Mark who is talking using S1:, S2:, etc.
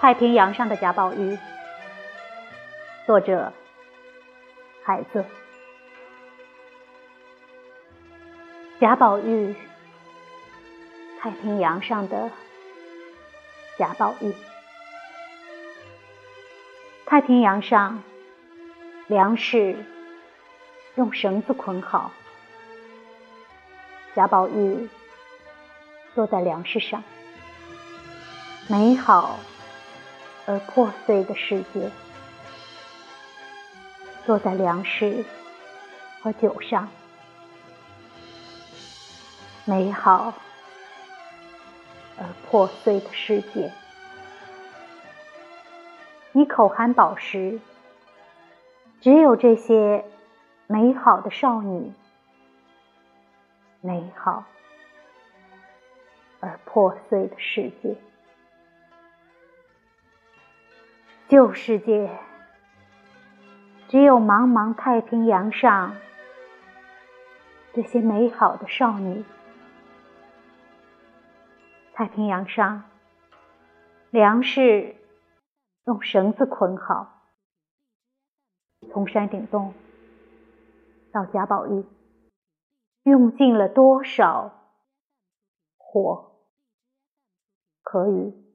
S1: 太平洋上的贾宝玉。作者孩子贾宝玉太平洋上的贾宝玉。太平洋上，粮食用绳子捆好，贾宝玉坐在粮食上，美好。而破碎的世界，坐在粮食和酒上，美好而破碎的世界。你口含宝石，只有这些美好的少女，美好而破碎的世界。旧世界，只有茫茫太平洋上这些美好的少女。太平洋上，粮食用绳子捆好，从山顶洞到贾宝玉，用尽了多少火可以？